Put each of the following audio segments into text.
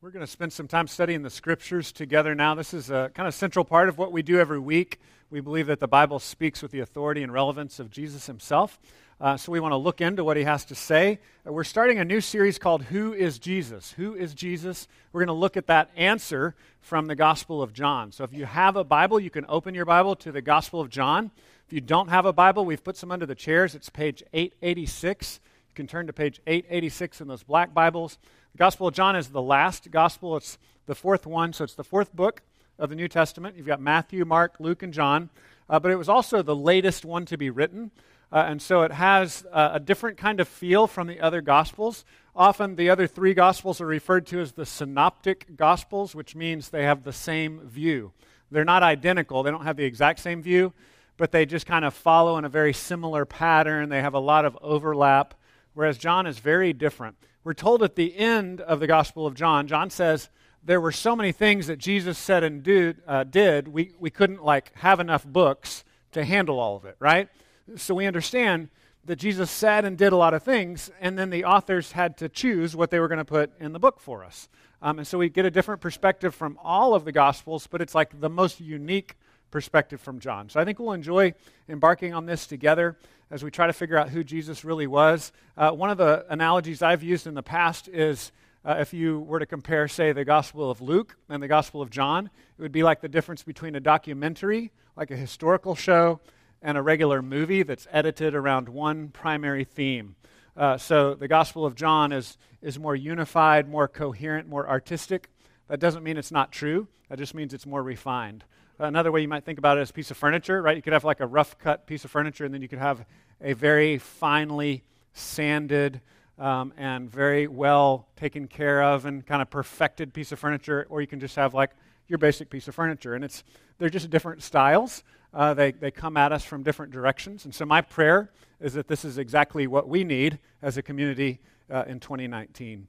We're going to spend some time studying the scriptures together now. This is a kind of central part of what we do every week. We believe that the Bible speaks with the authority and relevance of Jesus himself. Uh, so we want to look into what he has to say. Uh, we're starting a new series called Who is Jesus? Who is Jesus? We're going to look at that answer from the Gospel of John. So if you have a Bible, you can open your Bible to the Gospel of John. If you don't have a Bible, we've put some under the chairs. It's page 886. You can turn to page 886 in those black Bibles. Gospel of John is the last gospel, it's the fourth one, so it's the fourth book of the New Testament. You've got Matthew, Mark, Luke, and John. Uh, but it was also the latest one to be written. Uh, and so it has uh, a different kind of feel from the other Gospels. Often the other three Gospels are referred to as the synoptic Gospels, which means they have the same view. They're not identical, they don't have the exact same view, but they just kind of follow in a very similar pattern. They have a lot of overlap, whereas John is very different. We're told at the end of the Gospel of John, John says, there were so many things that Jesus said and do, uh, did, we, we couldn't like have enough books to handle all of it, right? So we understand that Jesus said and did a lot of things, and then the authors had to choose what they were going to put in the book for us. Um, and so we get a different perspective from all of the Gospels, but it's like the most unique perspective from John. So I think we'll enjoy embarking on this together as we try to figure out who Jesus really was. Uh, one of the analogies I've used in the past is uh, if you were to compare, say, the Gospel of Luke and the Gospel of John, it would be like the difference between a documentary, like a historical show, and a regular movie that's edited around one primary theme. Uh, so the Gospel of John is, is more unified, more coherent, more artistic. That doesn't mean it's not true, that just means it's more refined. Another way you might think about it is a piece of furniture, right? You could have like a rough cut piece of furniture, and then you could have a very finely sanded um, and very well taken care of and kind of perfected piece of furniture, or you can just have like your basic piece of furniture. And it's they're just different styles. Uh, they, they come at us from different directions. And so my prayer is that this is exactly what we need as a community uh, in 2019.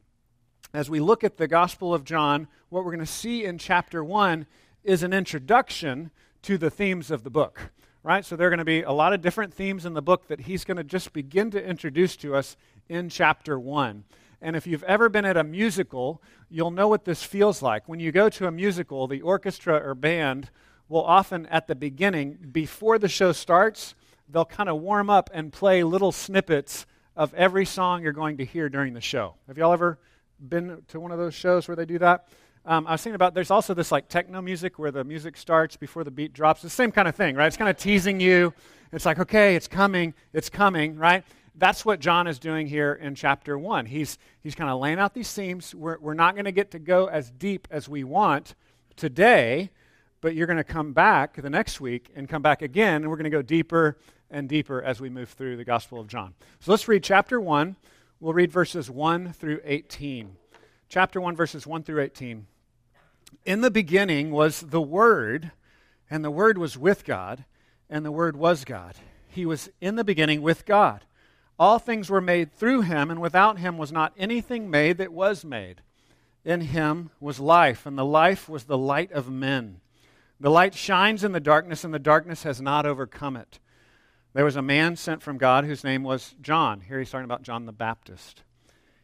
As we look at the Gospel of John, what we're going to see in chapter 1 is an introduction to the themes of the book, right? So there are going to be a lot of different themes in the book that he's going to just begin to introduce to us in chapter 1. And if you've ever been at a musical, you'll know what this feels like. When you go to a musical, the orchestra or band will often, at the beginning, before the show starts, they'll kind of warm up and play little snippets of every song you're going to hear during the show. Have y'all ever been to one of those shows where they do that? Um, I was thinking about there's also this like techno music where the music starts before the beat drops. the same kind of thing, right? It's kind of teasing you. It's like, okay, it's coming, it's coming, right? That's what John is doing here in chapter one. He's, he's kind of laying out these themes. We're, we're not going to get to go as deep as we want today, but you're going to come back the next week and come back again, and we're going to go deeper and deeper as we move through the Gospel of John. So let's read chapter 1. We'll read verses 1 through 18 chapter 1, verses 1 through 18. In the beginning was the Word, and the Word was with God, and the Word was God. He was in the beginning with God. All things were made through him, and without him was not anything made that was made. In him was life, and the life was the light of men. The light shines in the darkness, and the darkness has not overcome it. There was a man sent from God whose name was John. Here he's talking about John the Baptist.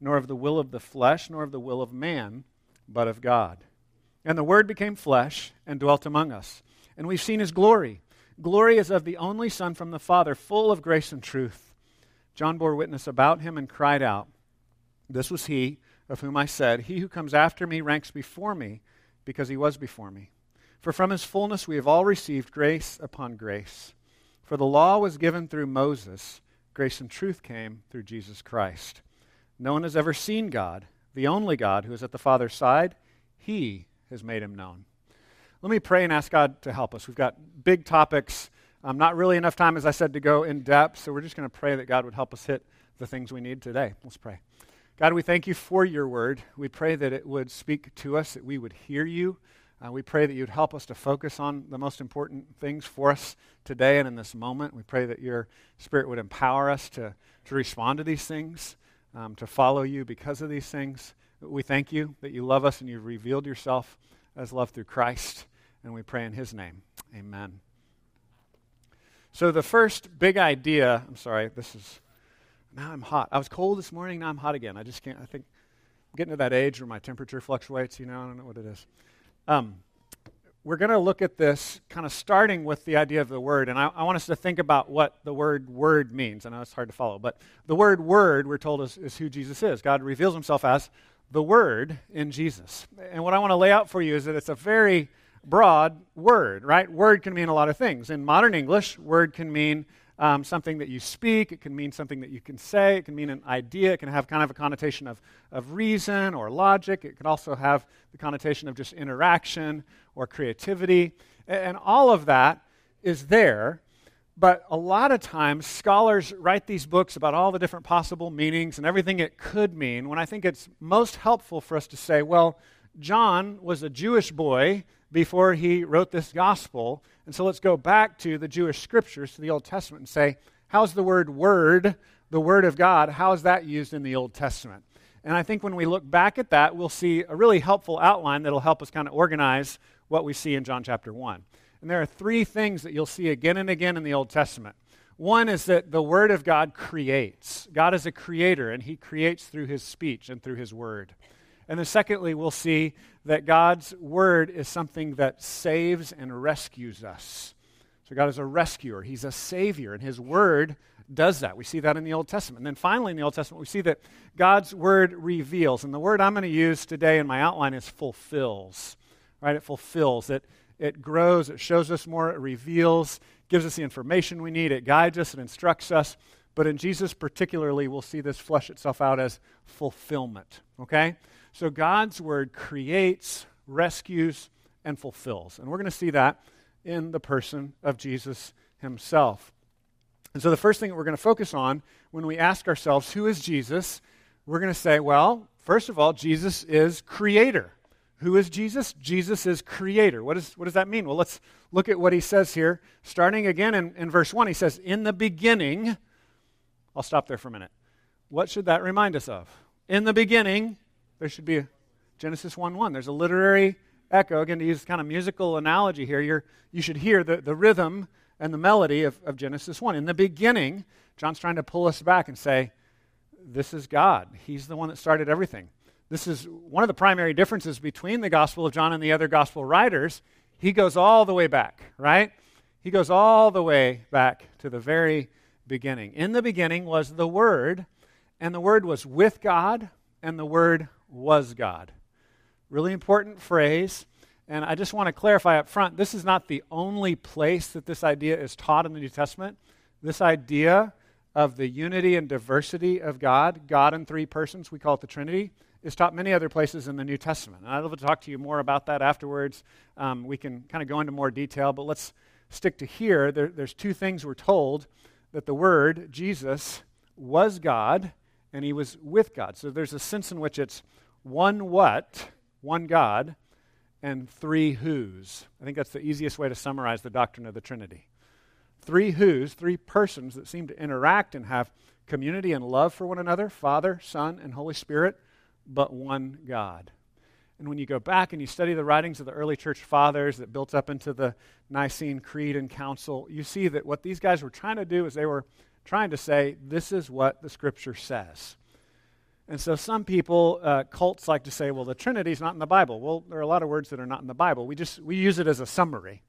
nor of the will of the flesh, nor of the will of man, but of God. And the Word became flesh and dwelt among us. And we've seen his glory. Glory is of the only Son from the Father, full of grace and truth. John bore witness about him and cried out, This was he of whom I said, He who comes after me ranks before me, because he was before me. For from his fullness we have all received grace upon grace. For the law was given through Moses, grace and truth came through Jesus Christ. No one has ever seen God, the only God who is at the Father's side. He has made him known. Let me pray and ask God to help us. We've got big topics. Um, not really enough time, as I said, to go in depth, so we're just going to pray that God would help us hit the things we need today. Let's pray. God, we thank you for your word. We pray that it would speak to us, that we would hear you. Uh, we pray that you'd help us to focus on the most important things for us today and in this moment. We pray that your spirit would empower us to, to respond to these things, um, to follow you because of these things. We thank you that you love us and you've revealed yourself as love through Christ. And we pray in his name. Amen. So, the first big idea, I'm sorry, this is now I'm hot. I was cold this morning, now I'm hot again. I just can't, I think I'm getting to that age where my temperature fluctuates, you know, I don't know what it is. Um, we're going to look at this kind of starting with the idea of the word, and I, I, want us to think about what the word word means. I know it's hard to follow, but the word word, we're told, is, is who Jesus is. God reveals himself as the word in Jesus. And what I want to lay out for you is that it's a very broad word, right? Word can mean a lot of things. In modern English, word can mean um, something that you speak, it can mean something that you can say, it can mean an idea, it can have kind of a connotation of, of reason or logic, it can also have the connotation of just interaction or creativity. And, and all of that is there. But a lot of times, scholars write these books about all the different possible meanings and everything it could mean, when I think it's most helpful for us to say, well, John was a Jewish boy before he wrote this gospel. And so let's go back to the Jewish scriptures, to the Old Testament, and say, how's the word word, the word of God, how is that used in the Old Testament? And I think when we look back at that, we'll see a really helpful outline that'll help us kind of organize what we see in John chapter 1. And there are three things that you'll see again and again in the Old Testament. One is that the Word of God creates. God is a creator, and He creates through His speech and through His Word. And then, secondly, we'll see that God's word is something that saves and rescues us. So, God is a rescuer, He's a savior, and His word does that. We see that in the Old Testament. And then finally, in the Old Testament, we see that God's word reveals. And the word I'm going to use today in my outline is fulfills. Right? It fulfills. It, it grows, it shows us more, it reveals, gives us the information we need, it guides us, it instructs us. But in Jesus, particularly, we'll see this flesh itself out as fulfillment. Okay? So God's word creates, rescues, and fulfills. And we're going to see that in the person of Jesus himself. And so the first thing that we're going to focus on when we ask ourselves, who is Jesus? We're going to say, well, first of all, Jesus is creator. Who is Jesus? Jesus is creator. What, is, what does that mean? Well, let's look at what he says here. Starting again in, in verse 1, he says, In the beginning, I'll stop there for a minute. What should that remind us of? In the beginning, there should be a Genesis 1 1. There's a literary echo. Again, to use kind of musical analogy here, you're, you should hear the, the rhythm and the melody of, of Genesis 1. In the beginning, John's trying to pull us back and say, This is God. He's the one that started everything. This is one of the primary differences between the Gospel of John and the other Gospel writers. He goes all the way back, right? He goes all the way back to the very beginning. In the beginning was the Word, and the Word was with God, and the Word was God. Really important phrase. And I just want to clarify up front this is not the only place that this idea is taught in the New Testament. This idea of the unity and diversity of God, God in three persons, we call it the Trinity, is taught many other places in the New Testament. And I'd love to talk to you more about that afterwards. Um, we can kind of go into more detail, but let's stick to here. There, there's two things we're told that the Word, Jesus, was God and he was with God. So there's a sense in which it's one what, one God, and three who's. I think that's the easiest way to summarize the doctrine of the Trinity. Three who's, three persons that seem to interact and have community and love for one another Father, Son, and Holy Spirit, but one God. And when you go back and you study the writings of the early church fathers that built up into the Nicene Creed and Council, you see that what these guys were trying to do is they were trying to say, this is what the Scripture says. And so some people, uh, cults like to say, well, the Trinity's not in the Bible. Well, there are a lot of words that are not in the Bible. We just we use it as a summary.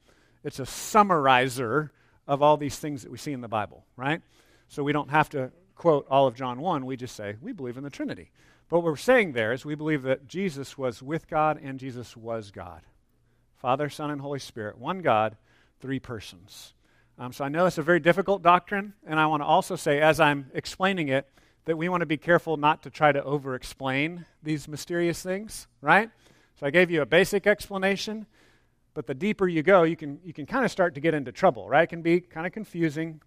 It's a summarizer of all these things that we see in the Bible, right? So we don't have to quote all of John 1. We just say, we believe in the Trinity. But what we're saying there is we believe that Jesus was with God and Jesus was God. Father, Son, and Holy Spirit, one God, three persons. Um, so I know it's a very difficult doctrine, and I want to also say, as I'm explaining it, that we want to be careful not to try to over explain these mysterious things, right? So I gave you a basic explanation, but the deeper you go, you can, you can kind of start to get into trouble, right? It can be kind of confusing.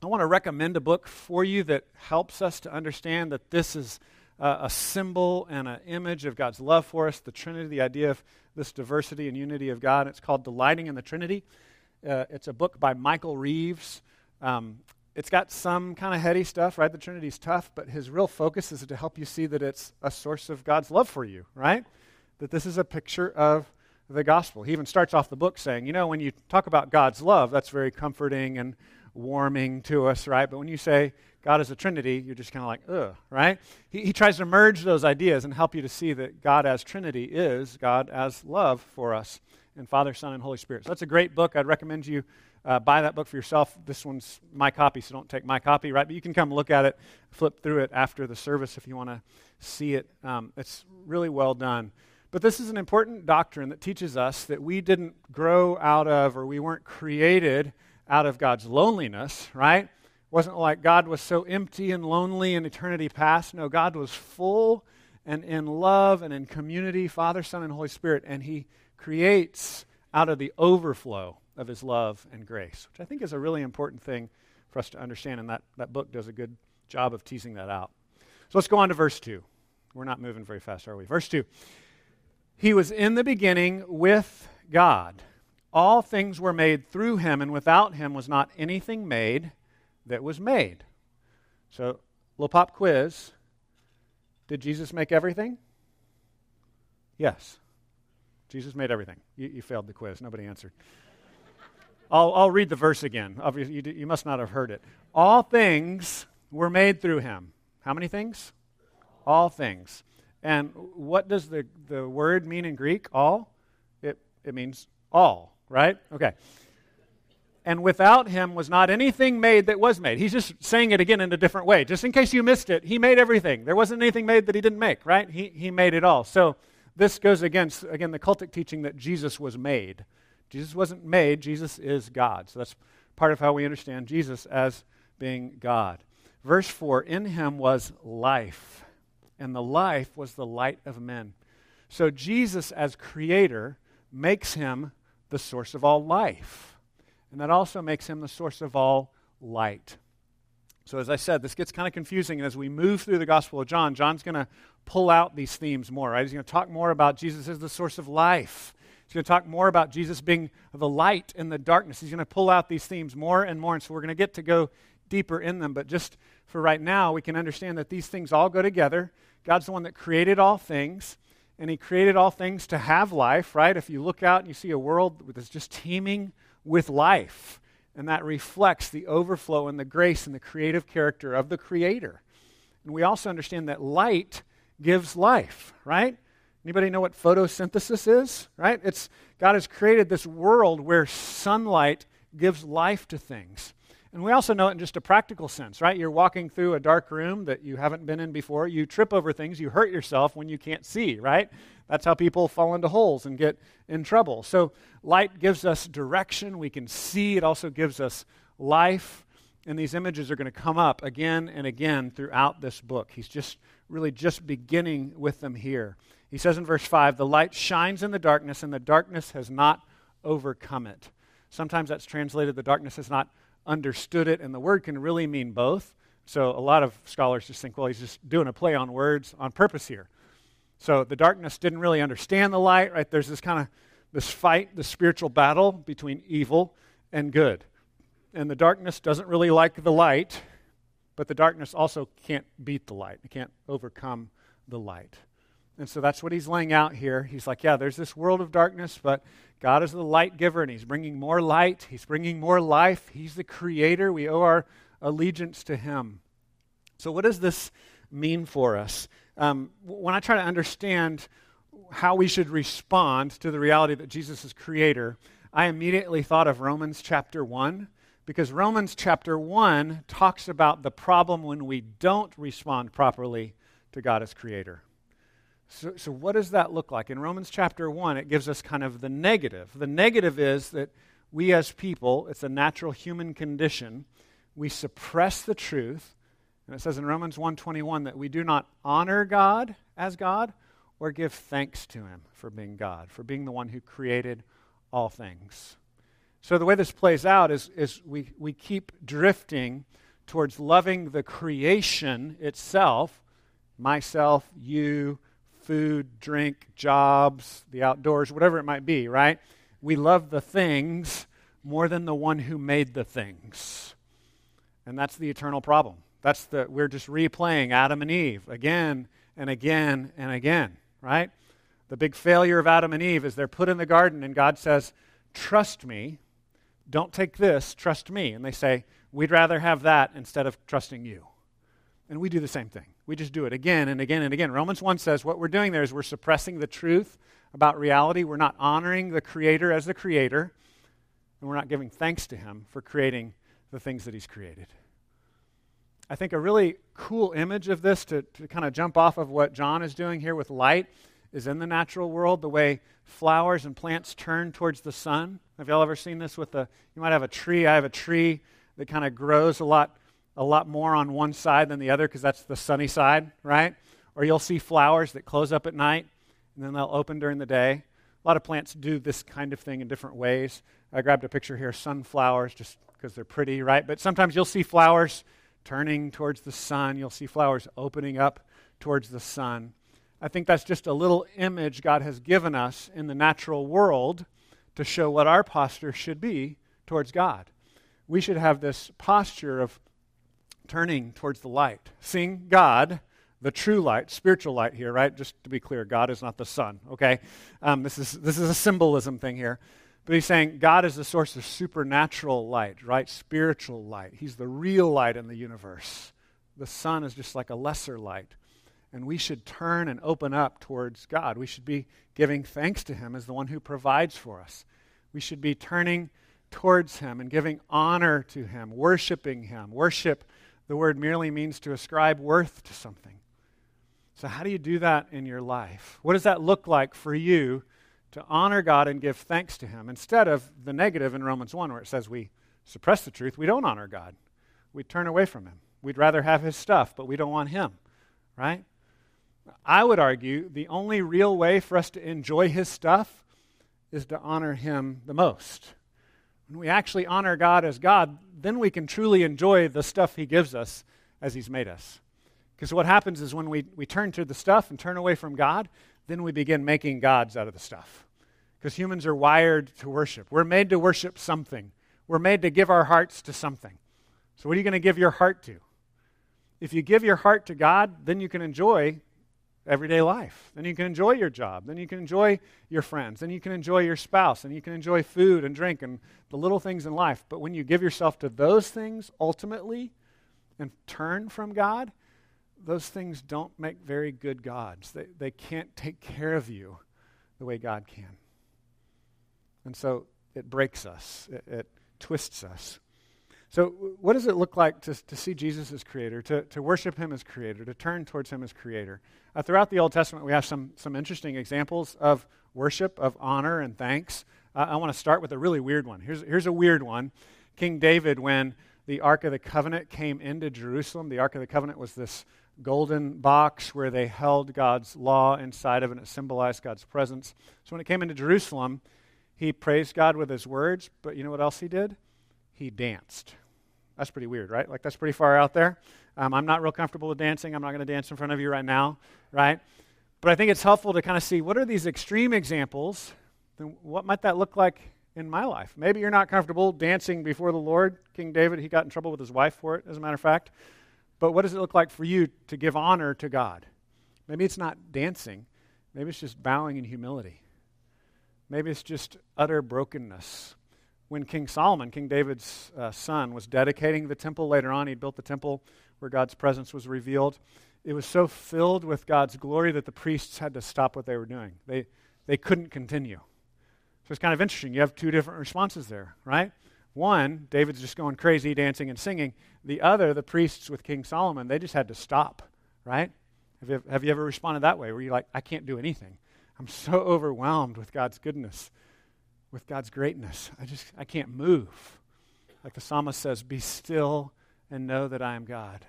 I want to recommend a book for you that helps us to understand that this is uh, a symbol and an image of God's love for us, the Trinity, the idea of this diversity and unity of God. It's called Delighting in the Trinity. Uh, it's a book by Michael Reeves. Um, it's got some kind of heady stuff, right? The Trinity's tough, but his real focus is to help you see that it's a source of God's love for you, right? That this is a picture of the gospel. He even starts off the book saying, you know, when you talk about God's love, that's very comforting and warming to us, right? But when you say God is a Trinity, you're just kind of like, ugh, right? He, he tries to merge those ideas and help you to see that God as Trinity is God as love for us in Father, Son, and Holy Spirit. So that's a great book. I'd recommend you uh, buy that book for yourself. This one's my copy, so don't take my copy, right? But you can come look at it, flip through it after the service if you want to see it. Um, it's really well done. But this is an important doctrine that teaches us that we didn't grow out of or we weren't created out of God's loneliness, right? It wasn't like God was so empty and lonely in eternity past. No, God was full and in love and in community, Father, Son, and Holy Spirit, and He creates out of the overflow of his love and grace, which I think is a really important thing for us to understand, and that, that book does a good job of teasing that out. So let's go on to verse 2. We're not moving very fast, are we? Verse 2. He was in the beginning with God. All things were made through him, and without him was not anything made that was made. So, little pop quiz. Did Jesus make everything? Yes. Jesus made everything. You, you failed the quiz. Nobody answered. I'll, I'll read the verse again. Obviously, you, you must not have heard it. All things were made through him. How many things? All things. And what does the, the word mean in Greek? All? It, it means all, right? Okay. And without him was not anything made that was made. He's just saying it again in a different way. Just in case you missed it, he made everything. There wasn't anything made that he didn't make, right? He, he made it all. So this goes against, again, the cultic teaching that Jesus was made. Jesus wasn't made, Jesus is God. So that's part of how we understand Jesus as being God. Verse 4 In him was life, and the life was the light of men. So Jesus, as creator, makes him the source of all life. And that also makes him the source of all light. So, as I said, this gets kind of confusing. And as we move through the Gospel of John, John's going to pull out these themes more, right? He's going to talk more about Jesus as the source of life. He's going to talk more about Jesus being the light in the darkness. He's going to pull out these themes more and more. And so we're going to get to go deeper in them. But just for right now, we can understand that these things all go together. God's the one that created all things, and He created all things to have life, right? If you look out and you see a world that's just teeming with life, and that reflects the overflow and the grace and the creative character of the Creator. And we also understand that light gives life, right? Anybody know what photosynthesis is? Right? It's God has created this world where sunlight gives life to things. And we also know it in just a practical sense, right? You're walking through a dark room that you haven't been in before. You trip over things, you hurt yourself when you can't see, right? That's how people fall into holes and get in trouble. So, light gives us direction. We can see. It also gives us life. And these images are going to come up again and again throughout this book. He's just really just beginning with them here. He says in verse 5 the light shines in the darkness, and the darkness has not overcome it. Sometimes that's translated the darkness has not understood it, and the word can really mean both. So a lot of scholars just think, well, he's just doing a play on words on purpose here. So the darkness didn't really understand the light, right? There's this kind of this fight, the spiritual battle between evil and good. And the darkness doesn't really like the light, but the darkness also can't beat the light. It can't overcome the light. And so that's what he's laying out here. He's like, yeah, there's this world of darkness, but God is the light giver, and he's bringing more light. He's bringing more life. He's the creator. We owe our allegiance to him. So, what does this mean for us? Um, when I try to understand how we should respond to the reality that Jesus is creator, I immediately thought of Romans chapter 1, because Romans chapter 1 talks about the problem when we don't respond properly to God as creator. So, so, what does that look like? In Romans chapter 1, it gives us kind of the negative. The negative is that we as people, it's a natural human condition, we suppress the truth. And it says in Romans 1:21 that we do not honor God as God or give thanks to him for being God, for being the one who created all things. So the way this plays out is, is we, we keep drifting towards loving the creation itself myself, you, food, drink, jobs, the outdoors, whatever it might be, right? We love the things more than the one who made the things. And that's the eternal problem. That's the we're just replaying Adam and Eve again and again and again, right? The big failure of Adam and Eve is they're put in the garden and God says, "Trust me. Don't take this, trust me." And they say, "We'd rather have that instead of trusting you." And we do the same thing. We just do it again and again and again. Romans 1 says what we're doing there is we're suppressing the truth about reality. We're not honoring the Creator as the Creator, and we're not giving thanks to Him for creating the things that He's created. I think a really cool image of this to, to kind of jump off of what John is doing here with light is in the natural world, the way flowers and plants turn towards the sun. Have y'all ever seen this with a, you might have a tree. I have a tree that kind of grows a lot a lot more on one side than the other because that's the sunny side, right? Or you'll see flowers that close up at night and then they'll open during the day. A lot of plants do this kind of thing in different ways. I grabbed a picture here sunflowers just because they're pretty, right? But sometimes you'll see flowers turning towards the sun, you'll see flowers opening up towards the sun. I think that's just a little image God has given us in the natural world to show what our posture should be towards God. We should have this posture of turning towards the light, seeing God, the true light, spiritual light here, right? Just to be clear, God is not the sun, okay? Um, this, is, this is a symbolism thing here. But he's saying God is the source of supernatural light, right? Spiritual light. He's the real light in the universe. The sun is just like a lesser light. And we should turn and open up towards God. We should be giving thanks to Him as the one who provides for us. We should be turning towards Him and giving honor to Him, worshiping Him. Worship the word merely means to ascribe worth to something. So, how do you do that in your life? What does that look like for you to honor God and give thanks to Him instead of the negative in Romans 1 where it says we suppress the truth? We don't honor God, we turn away from Him. We'd rather have His stuff, but we don't want Him, right? I would argue the only real way for us to enjoy His stuff is to honor Him the most. When we actually honor God as God, then we can truly enjoy the stuff He gives us as He's made us. Because what happens is when we, we turn to the stuff and turn away from God, then we begin making gods out of the stuff. Because humans are wired to worship. We're made to worship something, we're made to give our hearts to something. So, what are you going to give your heart to? If you give your heart to God, then you can enjoy everyday life. Then you can enjoy your job. Then you can enjoy your friends. Then you can enjoy your spouse. And you can enjoy food and drink and the little things in life. But when you give yourself to those things ultimately and turn from God, those things don't make very good gods. They, they can't take care of you the way God can. And so it breaks us, it, it twists us. So, what does it look like to, to see Jesus as creator, to, to worship him as creator, to turn towards him as creator? Uh, throughout the Old Testament, we have some, some interesting examples of worship, of honor, and thanks. Uh, I want to start with a really weird one. Here's, here's a weird one. King David, when the Ark of the Covenant came into Jerusalem, the Ark of the Covenant was this golden box where they held God's law inside of it, and it symbolized God's presence. So when it came into Jerusalem, he praised God with his words, but you know what else he did? He danced. That's pretty weird, right? Like, that's pretty far out there. Um, I'm not real comfortable with dancing. I'm not going to dance in front of you right now, right? But I think it's helpful to kind of see what are these extreme examples, and what might that look like in my life? Maybe you're not comfortable dancing before the Lord. King David, he got in trouble with his wife for it, as a matter of fact. But what does it look like for you to give honor to God? Maybe it's not dancing, maybe it's just bowing in humility. Maybe it's just utter brokenness when King Solomon, King David's uh, son, was dedicating the temple later on, he built the temple where God's presence was revealed. It was so filled with God's glory that the priests had to stop what they were doing. They, they couldn't continue. So it's kind of interesting. You have two different responses there, right? One, David's just going crazy, dancing and singing. The other, the priests with King Solomon, they just had to stop, right? Have you, have you ever responded that way, where you're like, I can't do anything? I'm so overwhelmed with God's goodness with God's greatness. I just I can't move. Like the psalmist says, be still and know that I am God.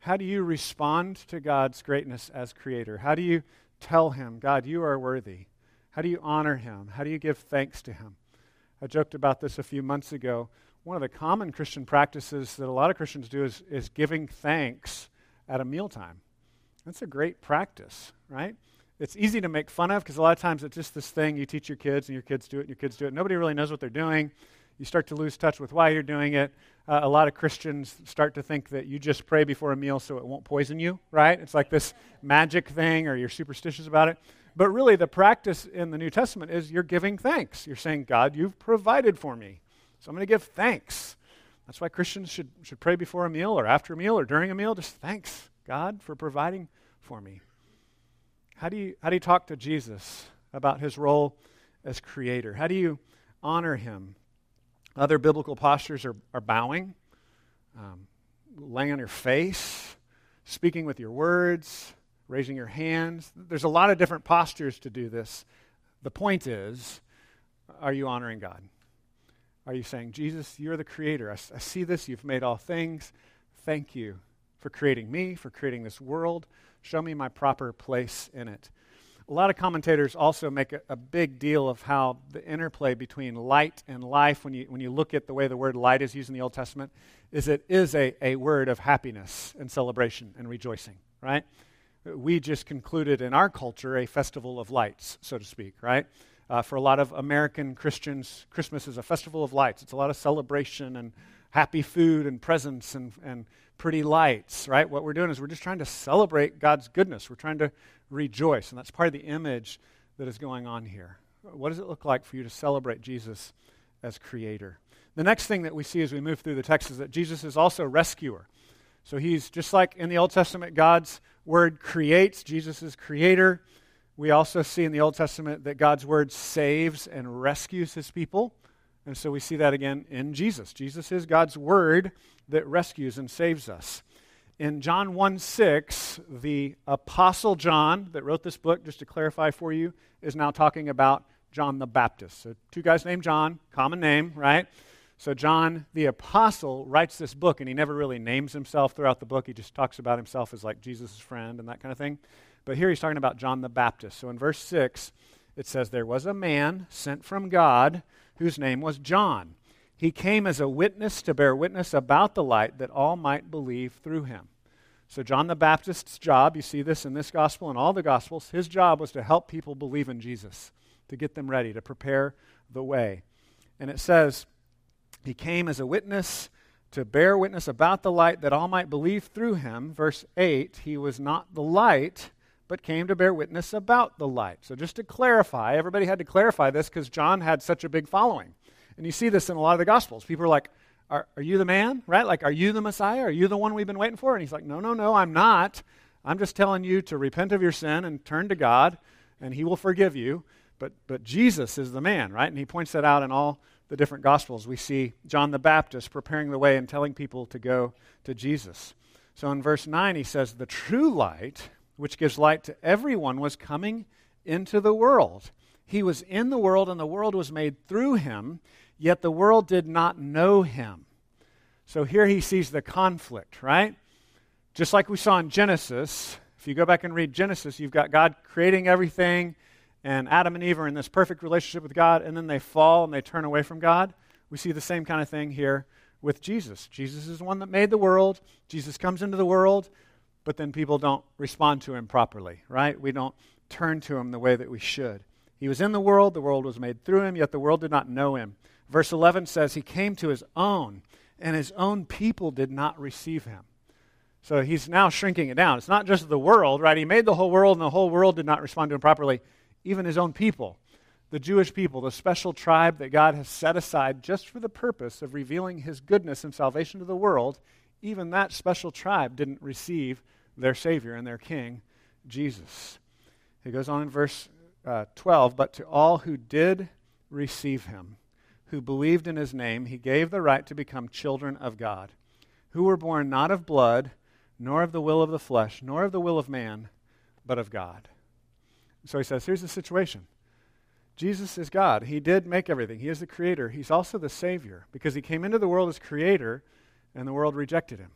How do you respond to God's greatness as creator? How do you tell him, God, you are worthy? How do you honor him? How do you give thanks to him? I joked about this a few months ago. One of the common Christian practices that a lot of Christians do is, is giving thanks at a mealtime. That's a great practice, right? It's easy to make fun of because a lot of times it's just this thing you teach your kids and your kids do it and your kids do it. Nobody really knows what they're doing. You start to lose touch with why you're doing it. Uh, a lot of Christians start to think that you just pray before a meal so it won't poison you, right? It's like this magic thing or you're superstitious about it. But really, the practice in the New Testament is you're giving thanks. You're saying, God, you've provided for me. So I'm going to give thanks. That's why Christians should, should pray before a meal or after a meal or during a meal. Just thanks, God, for providing for me. How do you, how do you talk to Jesus about his role as creator? How do you honor him? Other biblical postures are, are bowing, um, laying on your face, speaking with your words, raising your hands. There's a lot of different postures to do this. The point is, are you honoring God? Are you saying, Jesus, you're the creator? I, I, see this. You've made all things. Thank you for creating me, for creating this world. Show me my proper place in it. A lot of commentators also make a, a, big deal of how the interplay between light and life, when you, when you look at the way the word light is used in the Old Testament, is it is a, a word of happiness and celebration and rejoicing, right? We just concluded in our culture a festival of lights, so to speak, right? Uh, for a lot of American Christians, Christmas is a festival of lights. It's a lot of celebration and happy food and presents and, and pretty lights, right? What we're doing is we're just trying to celebrate God's goodness. We're trying to rejoice. And that's part of the image that is going on here. What does it look like for you to celebrate Jesus as creator? The next thing that we see as we move through the text is that Jesus is also rescuer. So he's just like in the Old Testament, God's word creates, Jesus is creator. We also see in the Old Testament that God's word saves and rescues his people. And so we see that again in Jesus. Jesus is God's word that rescues and saves us. In John 1 6, the Apostle John that wrote this book, just to clarify for you, is now talking about John the Baptist. So, two guys named John, common name, right? So, John the Apostle writes this book, and he never really names himself throughout the book. He just talks about himself as like Jesus' friend and that kind of thing. But here he's talking about John the Baptist. So, in verse 6, it says, There was a man sent from God whose name was John. He came as a witness to bear witness about the light that all might believe through him. So, John the Baptist's job, you see this in this gospel and all the gospels, his job was to help people believe in Jesus, to get them ready, to prepare the way. And it says, He came as a witness to bear witness about the light that all might believe through him. Verse 8, He was not the light but came to bear witness about the light. So, just to clarify, everybody had to clarify this because John had such a big following. And you see this in a lot of the Gospels. People are like, are, are you the man? Right? Like, are you the Messiah? Are you the one we've been waiting for? And he's like, No, no, no, I'm not. I'm just telling you to repent of your sin and turn to God, and He will forgive you. But, but Jesus is the man, right? And he points that out in all the different Gospels. We see John the Baptist preparing the way and telling people to go to Jesus. So in verse 9, he says, The true light, which gives light to everyone, was coming into the world. He was in the world, and the world was made through him, yet the world did not know him. So here he sees the conflict, right? Just like we saw in Genesis. If you go back and read Genesis, you've got God creating everything, and Adam and Eve are in this perfect relationship with God, and then they fall and they turn away from God. We see the same kind of thing here with Jesus. Jesus is the one that made the world. Jesus comes into the world but then people don't respond to him properly, right? We don't turn to him the way that we should. He was in the world, the world was made through him, yet the world did not know him. Verse 11 says, He came to his own, and his own people did not receive him. So he's now shrinking it down. It's not just the world, right? He made the whole world, and the whole world did not respond to him properly. Even his own people, the Jewish people, the special tribe that God has set aside just for the purpose of revealing his goodness and salvation to the world, even that special tribe didn't receive their Savior and their King, Jesus. He goes on in verse uh, 12 But to all who did receive him, who believed in his name, he gave the right to become children of God, who were born not of blood, nor of the will of the flesh, nor of the will of man, but of God. So he says, here's the situation. Jesus is God. He did make everything. He is the creator. He's also the Savior because he came into the world as creator and the world rejected him.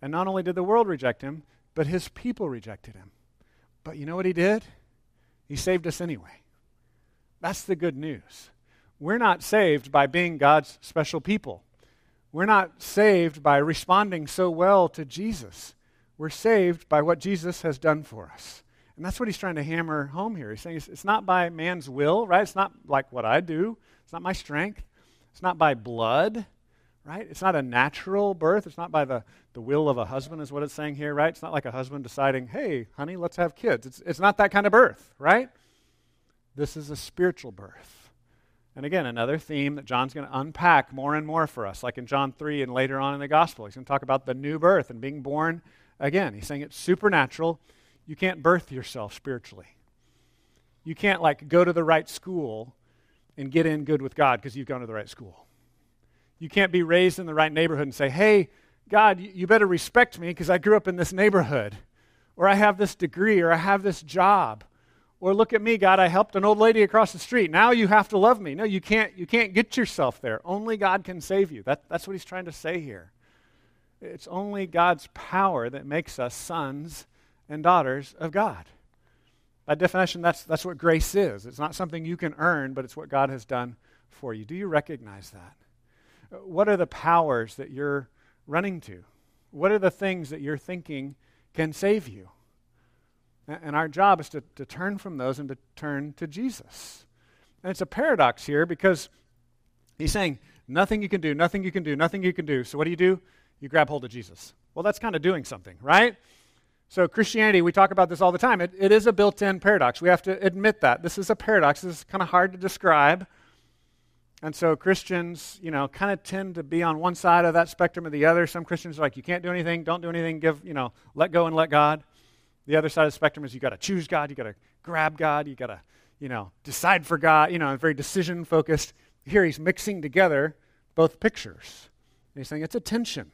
And not only did the world reject him, but his people rejected him. But you know what he did? He saved us anyway. That's the good news. We're not saved by being God's special people. We're not saved by responding so well to Jesus. We're saved by what Jesus has done for us. And that's what he's trying to hammer home here. He's saying it's, not by man's will, right? It's not like what I do, it's not my strength, it's not by blood, right? It's not a natural birth. It's not by the, the will of a husband, is what it's saying here, right? It's not like a husband deciding, hey, honey, let's have kids. It's, it's not that kind of birth, right? This is a spiritual birth. And again, another theme that John's going to unpack more and more for us, like in John 3 and later on in the gospel. He's going to talk about the new birth and being born again. He's saying it's supernatural. You can't birth yourself spiritually. You can't, like, go to the right school and get in good with God because you've gone to the right school. You can't be raised in the right neighborhood and say, hey, God, you better respect me because I grew up in this neighborhood, or I have this degree, or I have this job. Or look at me, God, I helped an old lady across the street. Now you have to love me. No, you can't, you can't get yourself there. Only God can save you. That, that's what he's trying to say here. It's only God's power that makes us sons and daughters of God. By definition, that's, that's what grace is. It's not something you can earn, but it's what God has done for you. Do you recognize that? What are the powers that you're running to? What are the things that you're thinking can save you? And our job is to, to turn from those and to turn to Jesus. And it's a paradox here because he's saying, nothing you can do, nothing you can do, nothing you can do. So what do you do? You grab hold of Jesus. Well, that's kind of doing something, right? So, Christianity, we talk about this all the time. It, it is a built in paradox. We have to admit that. This is a paradox. This is kind of hard to describe. And so Christians, you know, kind of tend to be on one side of that spectrum or the other. Some Christians are like, you can't do anything, don't do anything, give, you know, let go and let God. The other side of the spectrum is you got to choose God, you got to grab God, you got to, you know, decide for God, you know, very decision focused. Here he's mixing together both pictures. And he's saying it's a tension.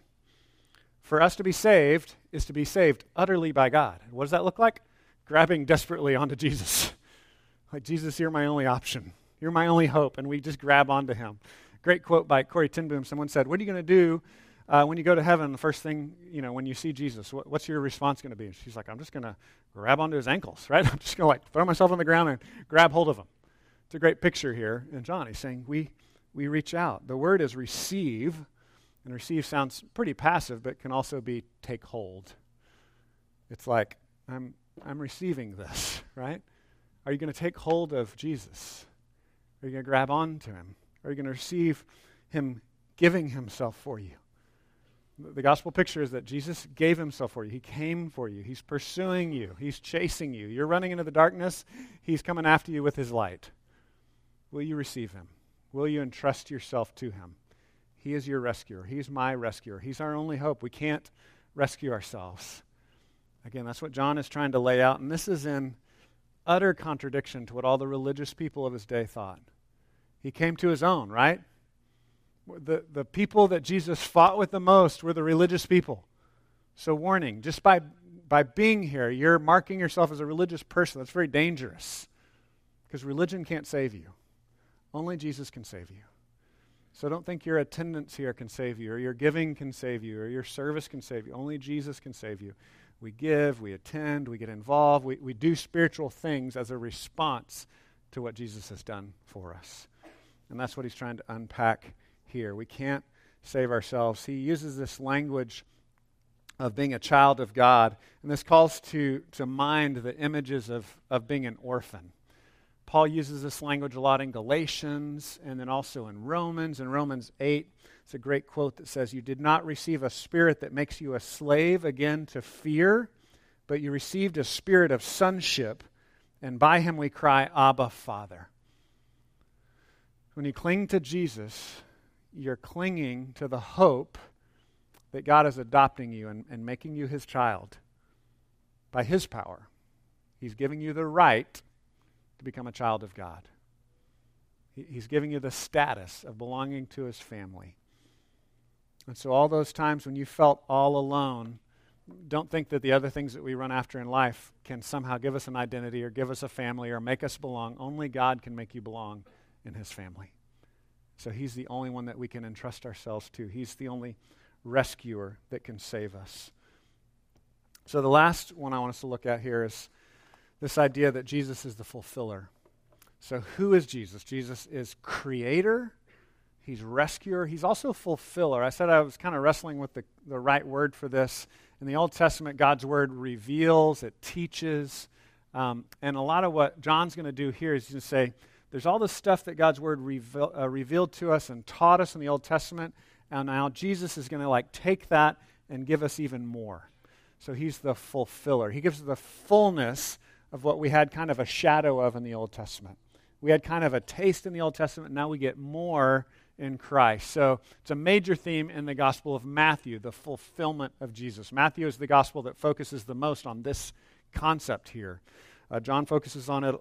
For us to be saved is to be saved utterly by God. What does that look like? Grabbing desperately onto Jesus. like, Jesus, you're my only option. You're my only hope. And we just grab onto him. Great quote by Corrie ten Boom. Someone said, What are you going to do uh, when you go to heaven? The first thing, you know, when you see Jesus, what, what's your response going to be? And she's like, I'm just going to grab onto his ankles, right? I'm just going to like throw myself on the ground and grab hold of him. It's a great picture here. And John, he's saying, We, we reach out. The word is receive. And receive sounds pretty passive, but can also be take hold. It's like, I'm, I'm receiving this, right? Are you going to take hold of Jesus? Are you going to grab on to him? Are you going to receive him giving himself for you? The gospel picture is that Jesus gave himself for you. He came for you. He's pursuing you. He's chasing you. You're running into the darkness. He's coming after you with his light. Will you receive him? Will you entrust yourself to him? He is your rescuer. He's my rescuer. He's our only hope. We can't rescue ourselves. Again, that's what John is trying to lay out. And this is in utter contradiction to what all the religious people of his day thought. He came to his own, right? The, the people that Jesus fought with the most were the religious people. So, warning just by, by being here, you're marking yourself as a religious person. That's very dangerous because religion can't save you. Only Jesus can save you. So don't think your attendance here can save you, or your giving can save you, or your service can save you. Only Jesus can save you. We give, we attend, we get involved, we, we do spiritual things as a response to what Jesus has done for us. And that's what he's trying to unpack here. We can't save ourselves. He uses this language of being a child of God, and this calls to, to mind the images of, of being an orphan. Paul uses this language a lot in Galatians and then also in Romans. In Romans 8, it's a great quote that says, You did not receive a spirit that makes you a slave again to fear, but you received a spirit of sonship, and by him we cry, Abba, Father. When you cling to Jesus, you're clinging to the hope that God is adopting you and, and making you his child by his power. He's giving you the right to become a child of God. He's giving you the status of belonging to his family. And so, all those times when you felt all alone, don't think that the other things that we run after in life can somehow give us an identity or give us a family or make us belong. Only God can make you belong in his family. So he's the only one that we can entrust ourselves to. He's the only rescuer that can save us. So the last one I want us to look at here is this idea that Jesus is the fulfiller. So who is Jesus? Jesus is creator, He's rescuer. He's also fulfiller. I said I was kind of wrestling with the, the right word for this. In the Old Testament, God's word reveals, it teaches. Um, and a lot of what John's going to do here is to say, there's all this stuff that God's word reveal, uh, revealed to us and taught us in the Old Testament. And now Jesus is going to like take that and give us even more. So he's the fulfiller. He gives us the fullness of what we had kind of a shadow of in the Old Testament. We had kind of a taste in the Old Testament. Now we get more in Christ. So it's a major theme in the Gospel of Matthew, the fulfillment of Jesus. Matthew is the Gospel that focuses the most on this concept here. Uh, John focuses on it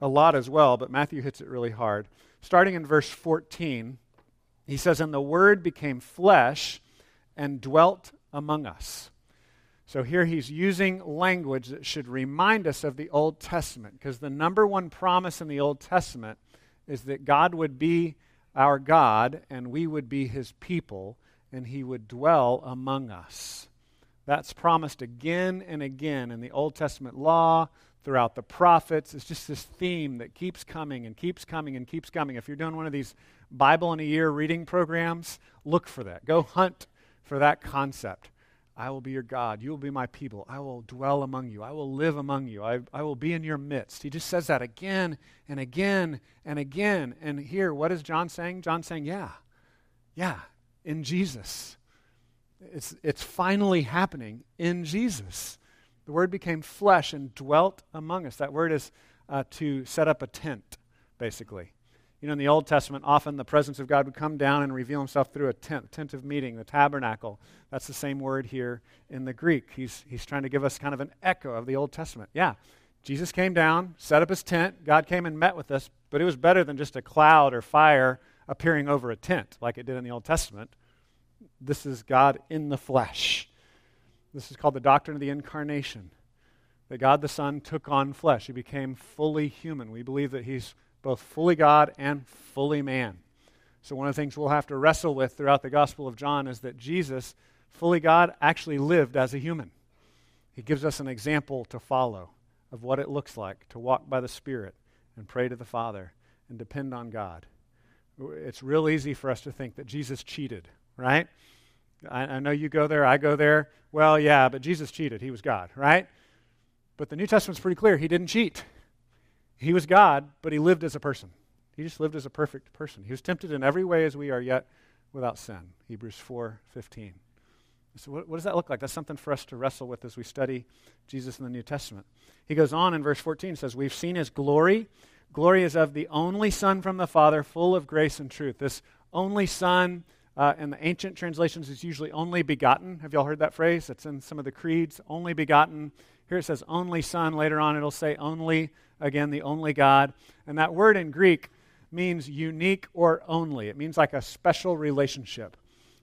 a lot as well, but Matthew hits it really hard. Starting in verse 14, he says, And the Word became flesh and dwelt among us. So here he's using language that should remind us of the Old Testament, because the number one promise in the Old Testament is that God would be our God, and we would be his people, and he would dwell among us. That's promised again and again in the Old Testament law, throughout the prophets. It's just this theme that keeps coming and keeps coming and keeps coming. If you're doing one of these Bible in a year reading programs, look for that. Go hunt for that concept. I will be your God. You will be my people. I will dwell among you. I will live among you. I, I will be in your midst. He just says that again and again and again. And here, what is John saying? John saying, yeah, yeah, in Jesus. It's, it's finally happening in Jesus. The Word became flesh and dwelt among us. That word is uh, to set up a tent, basically. You know, in the Old Testament, often the presence of God would come down and reveal himself through a tent, tent of meeting, the tabernacle. That's the same word here in the Greek. He's, he's trying to give us kind of an echo of the Old Testament. Yeah, Jesus came down, set up his tent. God came and met with us, but it was better than just a cloud or fire appearing over a tent like it did in the Old Testament. This is God in the flesh. This is called the doctrine of the incarnation. That God the Son took on flesh. He became fully human. We believe that he's both fully God and fully man. So, one of the things we'll have to wrestle with throughout the Gospel of John is that Jesus, fully God, actually lived as a human. He gives us an example to follow of what it looks like to walk by the Spirit and pray to the Father and depend on God. It's real easy for us to think that Jesus cheated, right? I, I know you go there, I go there. Well, yeah, but Jesus cheated. He was God, right? But the New Testament's pretty clear. He didn't cheat. He was God, but he lived as a person. He just lived as a perfect person. He was tempted in every way as we are, yet without sin. Hebrews 4:15. So what, what, does that look like? That's something for us to wrestle with as we study Jesus in the New Testament. He goes on in verse 14 says, "We've seen his glory. Glory is of the only Son from the Father, full of grace and truth." This only Son uh, in the ancient translations is usually only begotten. Have y'all heard that phrase? It's in some of the creeds. Only begotten. Here it says only Son. Later on, it'll say only again, the only God. And that word in Greek means unique or only, it means like a special relationship.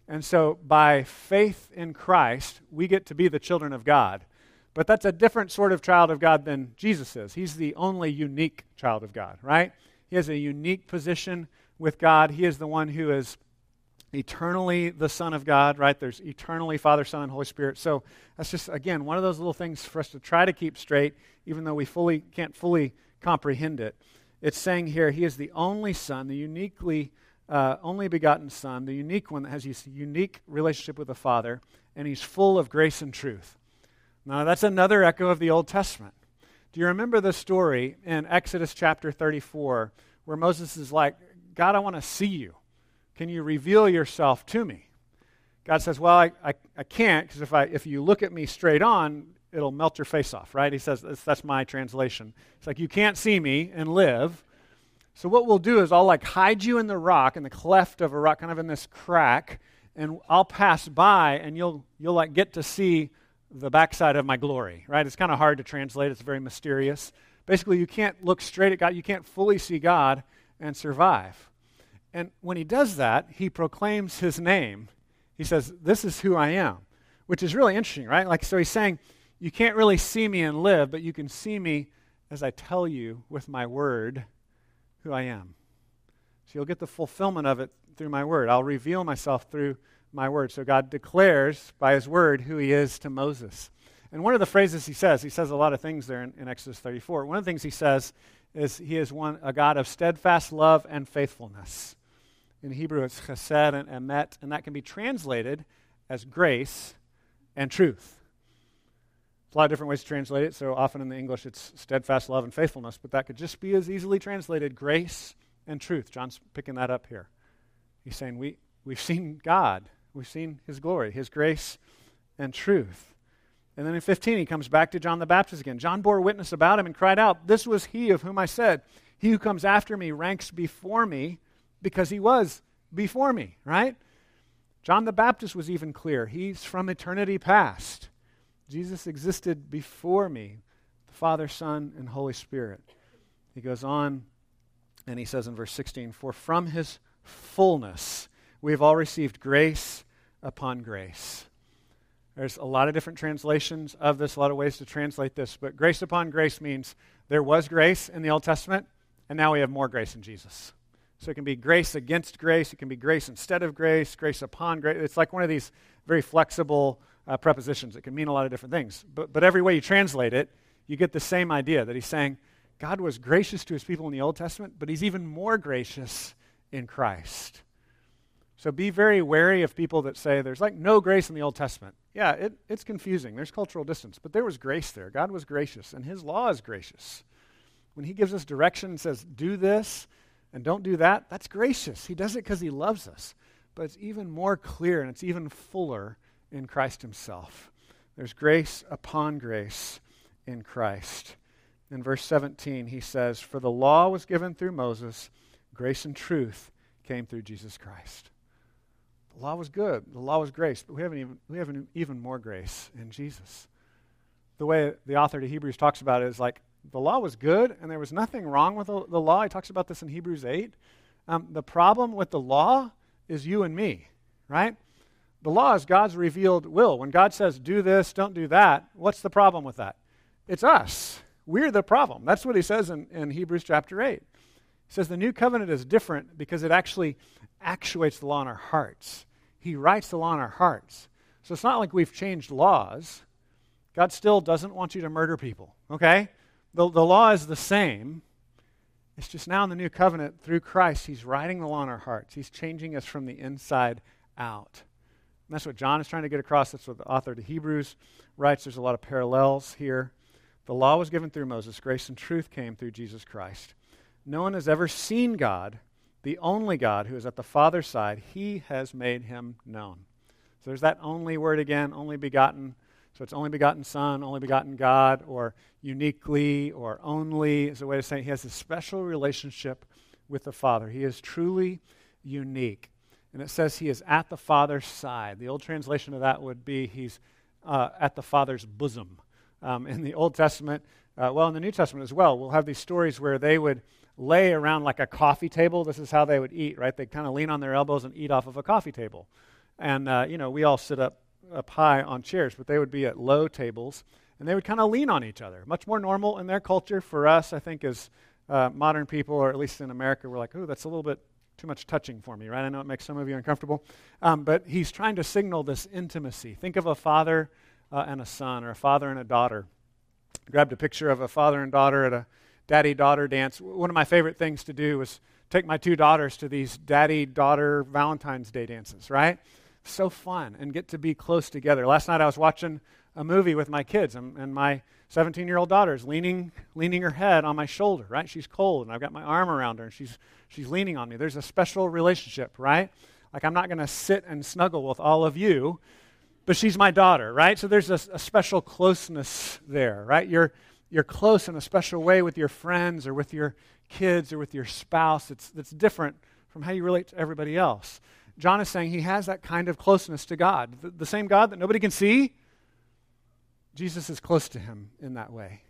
And so by faith in Christ, we get to be the children of God. But that's a different sort of child of God than Jesus is. He's the only unique child of God, right? He has a unique position with God. He is the one who is eternally the Son of God, right? There's eternally Father, Son, and Holy Spirit. So that's just, again, one of those little things for us to try to keep straight, even though we fully can't fully comprehend it. It's saying here, He is the only Son, the uniquely uh, only begotten Son, the unique one that has a unique relationship with the Father, and He's full of grace and truth. Now, that's another echo of the Old Testament. Do you remember the story in Exodus chapter 34 where Moses is like, God, I want to see you? Can you reveal yourself to me? God says, Well, I, I, I can't because if, I, if you look at me straight on, it'll melt your face off, right? He says, That's, that's my translation. It's like, You can't see me and live. So what we'll do is I'll like hide you in the rock, in the cleft of a rock, kind of in this crack, and I'll pass by and you'll, you'll like get to see the backside of my glory, right? It's kind of hard to translate. It's very mysterious. Basically, you can't look straight at God. You can't fully see God and survive. And when he does that, he proclaims his name. He says, This is who I am, which is really interesting, right? Like, so he's saying, You can't really see me and live, but you can see me as I tell you with my word who I am. So you'll get the fulfillment of it through my word. I'll reveal myself through my word. So God declares by his word who he is to Moses. And one of the phrases he says, he says a lot of things there in, in Exodus 34. One of the things he says is he is one, a God of steadfast love and faithfulness In Hebrew, it's chesed and emet, and that can be translated as grace and truth. There's a lot of different ways to translate it. So often in the English, it's steadfast love and faithfulness, but that could just be as easily translated grace and truth. John's picking that up here. He's saying, we, We've seen God, we've seen His glory, His grace and truth. And then in 15, he comes back to John the Baptist again. John bore witness about him and cried out, This was he of whom I said, He who comes after me ranks before me because he was before me, right? John the Baptist was even clear. He's from eternity past. Jesus existed before me, the Father, Son, and Holy Spirit. He goes on and he says in verse 16, For from his fullness we have all received grace upon grace. There's a lot of different translations of this, a lot of ways to translate this, but grace upon grace means there was grace in the Old Testament, and now we have more grace in Jesus. So it can be grace against grace, it can be grace instead of grace, grace upon grace. It's like one of these very flexible uh, prepositions. It can mean a lot of different things. But, but every way you translate it, you get the same idea that he's saying God was gracious to his people in the Old Testament, but he's even more gracious in Christ. So be very wary of people that say there's like no grace in the Old Testament. Yeah, it, it's confusing. There's cultural distance, but there was grace there. God was gracious, and His law is gracious. When He gives us direction and says, do this and don't do that, that's gracious. He does it because He loves us. But it's even more clear and it's even fuller in Christ Himself. There's grace upon grace in Christ. In verse 17, he says, For the law was given through Moses, grace and truth came through Jesus Christ. The law was good. The law was grace, but we have, even, we have even more grace in Jesus. The way the author to Hebrews talks about it is like the law was good and there was nothing wrong with the, the law. He talks about this in Hebrews 8. Um, the problem with the law is you and me, right? The law is God's revealed will. When God says, do this, don't do that, what's the problem with that? It's us. We're the problem. That's what he says in, in Hebrews chapter 8. He says the new covenant is different because it actually actuates the law in our hearts. He writes the law in our hearts. So it's not like we've changed laws. God still doesn't want you to murder people, okay? The, the law is the same. It's just now in the new covenant, through Christ, He's writing the law in our hearts. He's changing us from the inside out. And that's what John is trying to get across. That's what the author of the Hebrews writes. There's a lot of parallels here. The law was given through Moses, grace and truth came through Jesus Christ. No one has ever seen God, the only God who is at the Father's side. He has made him known. So there's that only word again, only begotten. So it's only begotten Son, only begotten God, or uniquely, or only is a way of saying he has a special relationship with the Father. He is truly unique. And it says he is at the Father's side. The old translation of that would be he's uh, at the Father's bosom. Um, in the Old Testament, uh, well, in the New Testament as well, we'll have these stories where they would lay around like a coffee table. This is how they would eat, right? They'd kind of lean on their elbows and eat off of a coffee table. And, uh, you know, we all sit up, up high on chairs, but they would be at low tables, and they would kind of lean on each other. Much more normal in their culture. For us, I think, as uh, modern people, or at least in America, we're like, oh, that's a little bit too much touching for me, right? I know it makes some of you uncomfortable. Um, but he's trying to signal this intimacy. Think of a father uh, and a son, or a father and a daughter. grabbed a picture of a father and daughter at a daddy daughter dance. One of my favorite things to do was take my two daughters to these daddy daughter Valentine's Day dances, right? So fun and get to be close together. Last night I was watching a movie with my kids, and, and my 17 year old daughter is leaning, leaning her head on my shoulder, right? She's cold, and I've got my arm around her, and she's, she's leaning on me. There's a special relationship, right? Like I'm not going to sit and snuggle with all of you, but she's my daughter, right? So there's a, a special closeness there, right? You're, you're close in a special way with your friends or with your kids or with your spouse it's, that's different from how you relate to everybody else. John is saying he has that kind of closeness to God. The, the same God that nobody can see, Jesus is close to him in that way.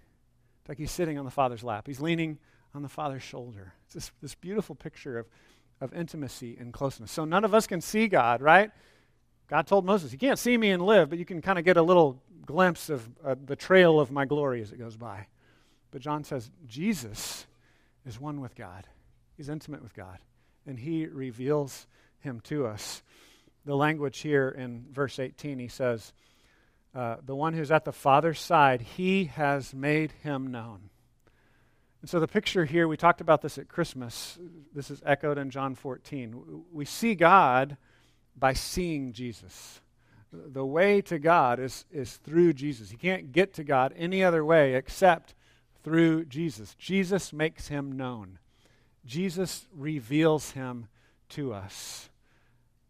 It's like he's sitting on the Father's lap, he's leaning on the Father's shoulder. It's this, this beautiful picture of, of intimacy and closeness. So none of us can see God, right? God told Moses, You can't see me and live, but you can kind of get a little glimpse of uh, the trail of my glory as it goes by. But John says Jesus is one with God, he's intimate with God, and he reveals him to us. The language here in verse 18, he says, uh, The one who's at the Father's side, he has made him known. And so the picture here, we talked about this at Christmas. This is echoed in John 14. We see God by seeing Jesus. The way to God is, is through Jesus. You can't get to God any other way except through Jesus. Jesus makes him known, Jesus reveals him to us.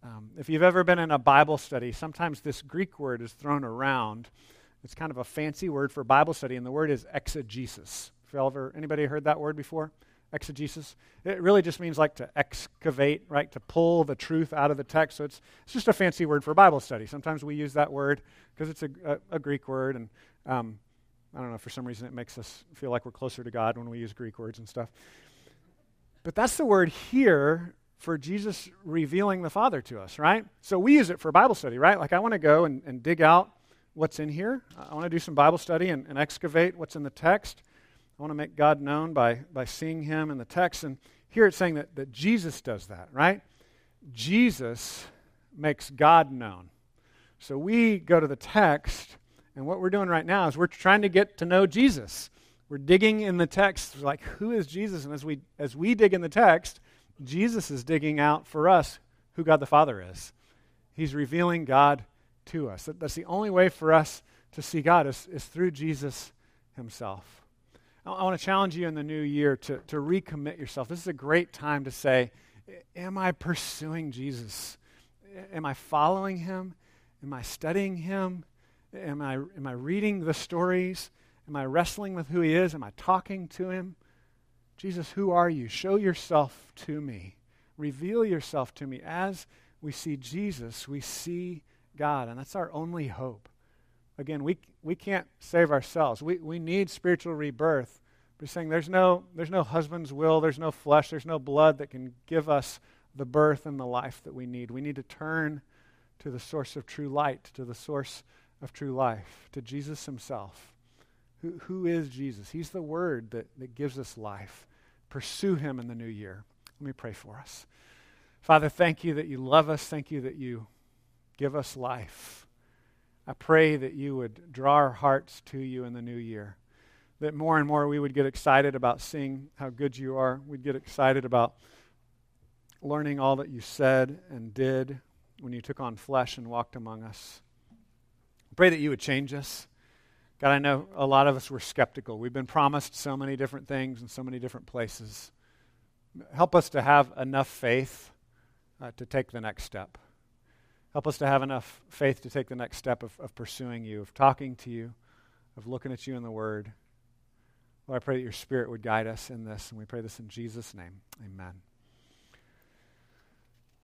Um, if you've ever been in a Bible study, sometimes this Greek word is thrown around. It's kind of a fancy word for Bible study, and the word is exegesis. If you ever anybody heard that word before? Exegesis. It really just means like to excavate, right? To pull the truth out of the text. So it's, it's just a fancy word for Bible study. Sometimes we use that word because it's a, a, a, Greek word, and um, I don't know, for some reason it makes us feel like we're closer to God when we use Greek words and stuff. But that's the word here for Jesus revealing the Father to us, right? So we use it for Bible study, right? Like I want to go and, and dig out what's in here. I want to do some Bible study and, and excavate what's in the text. I want to make God known by, by seeing him in the text. And here it's saying that, that Jesus does that, right? Jesus makes God known. So we go to the text, and what we're doing right now is we're trying to get to know Jesus. We're digging in the text, like, who is Jesus? And as we, as we dig in the text, Jesus is digging out for us who God the Father is. He's revealing God to us. That's the only way for us to see God is, is through Jesus himself. I want to challenge you in the new year to, to recommit yourself. This is a great time to say, Am I pursuing Jesus? Am I following him? Am I studying him? Am I, am I reading the stories? Am I wrestling with who he is? Am I talking to him? Jesus, who are you? Show yourself to me. Reveal yourself to me. As we see Jesus, we see God, and that's our only hope. Again, we, we can't save ourselves. We, we need spiritual rebirth. We're saying there's no, there's no husband's will, there's no flesh, there's no blood that can give us the birth and the life that we need. We need to turn to the source of true light, to the source of true life, to Jesus himself. Who, who is Jesus? He's the word that, that gives us life. Pursue him in the new year. Let me pray for us. Father, thank you that you love us. Thank you that you give us life. I pray that you would draw our hearts to you in the new year. That more and more we would get excited about seeing how good you are. We'd get excited about learning all that you said and did when you took on flesh and walked among us. I pray that you would change us. God, I know a lot of us were skeptical. We've been promised so many different things in so many different places. Help us to have enough faith uh, to take the next step. Help us to have enough faith to take the next step of, of pursuing you, of talking to you, of looking at you in the Word. Lord, I pray that your Spirit would guide us in this, and we pray this in Jesus' name. Amen.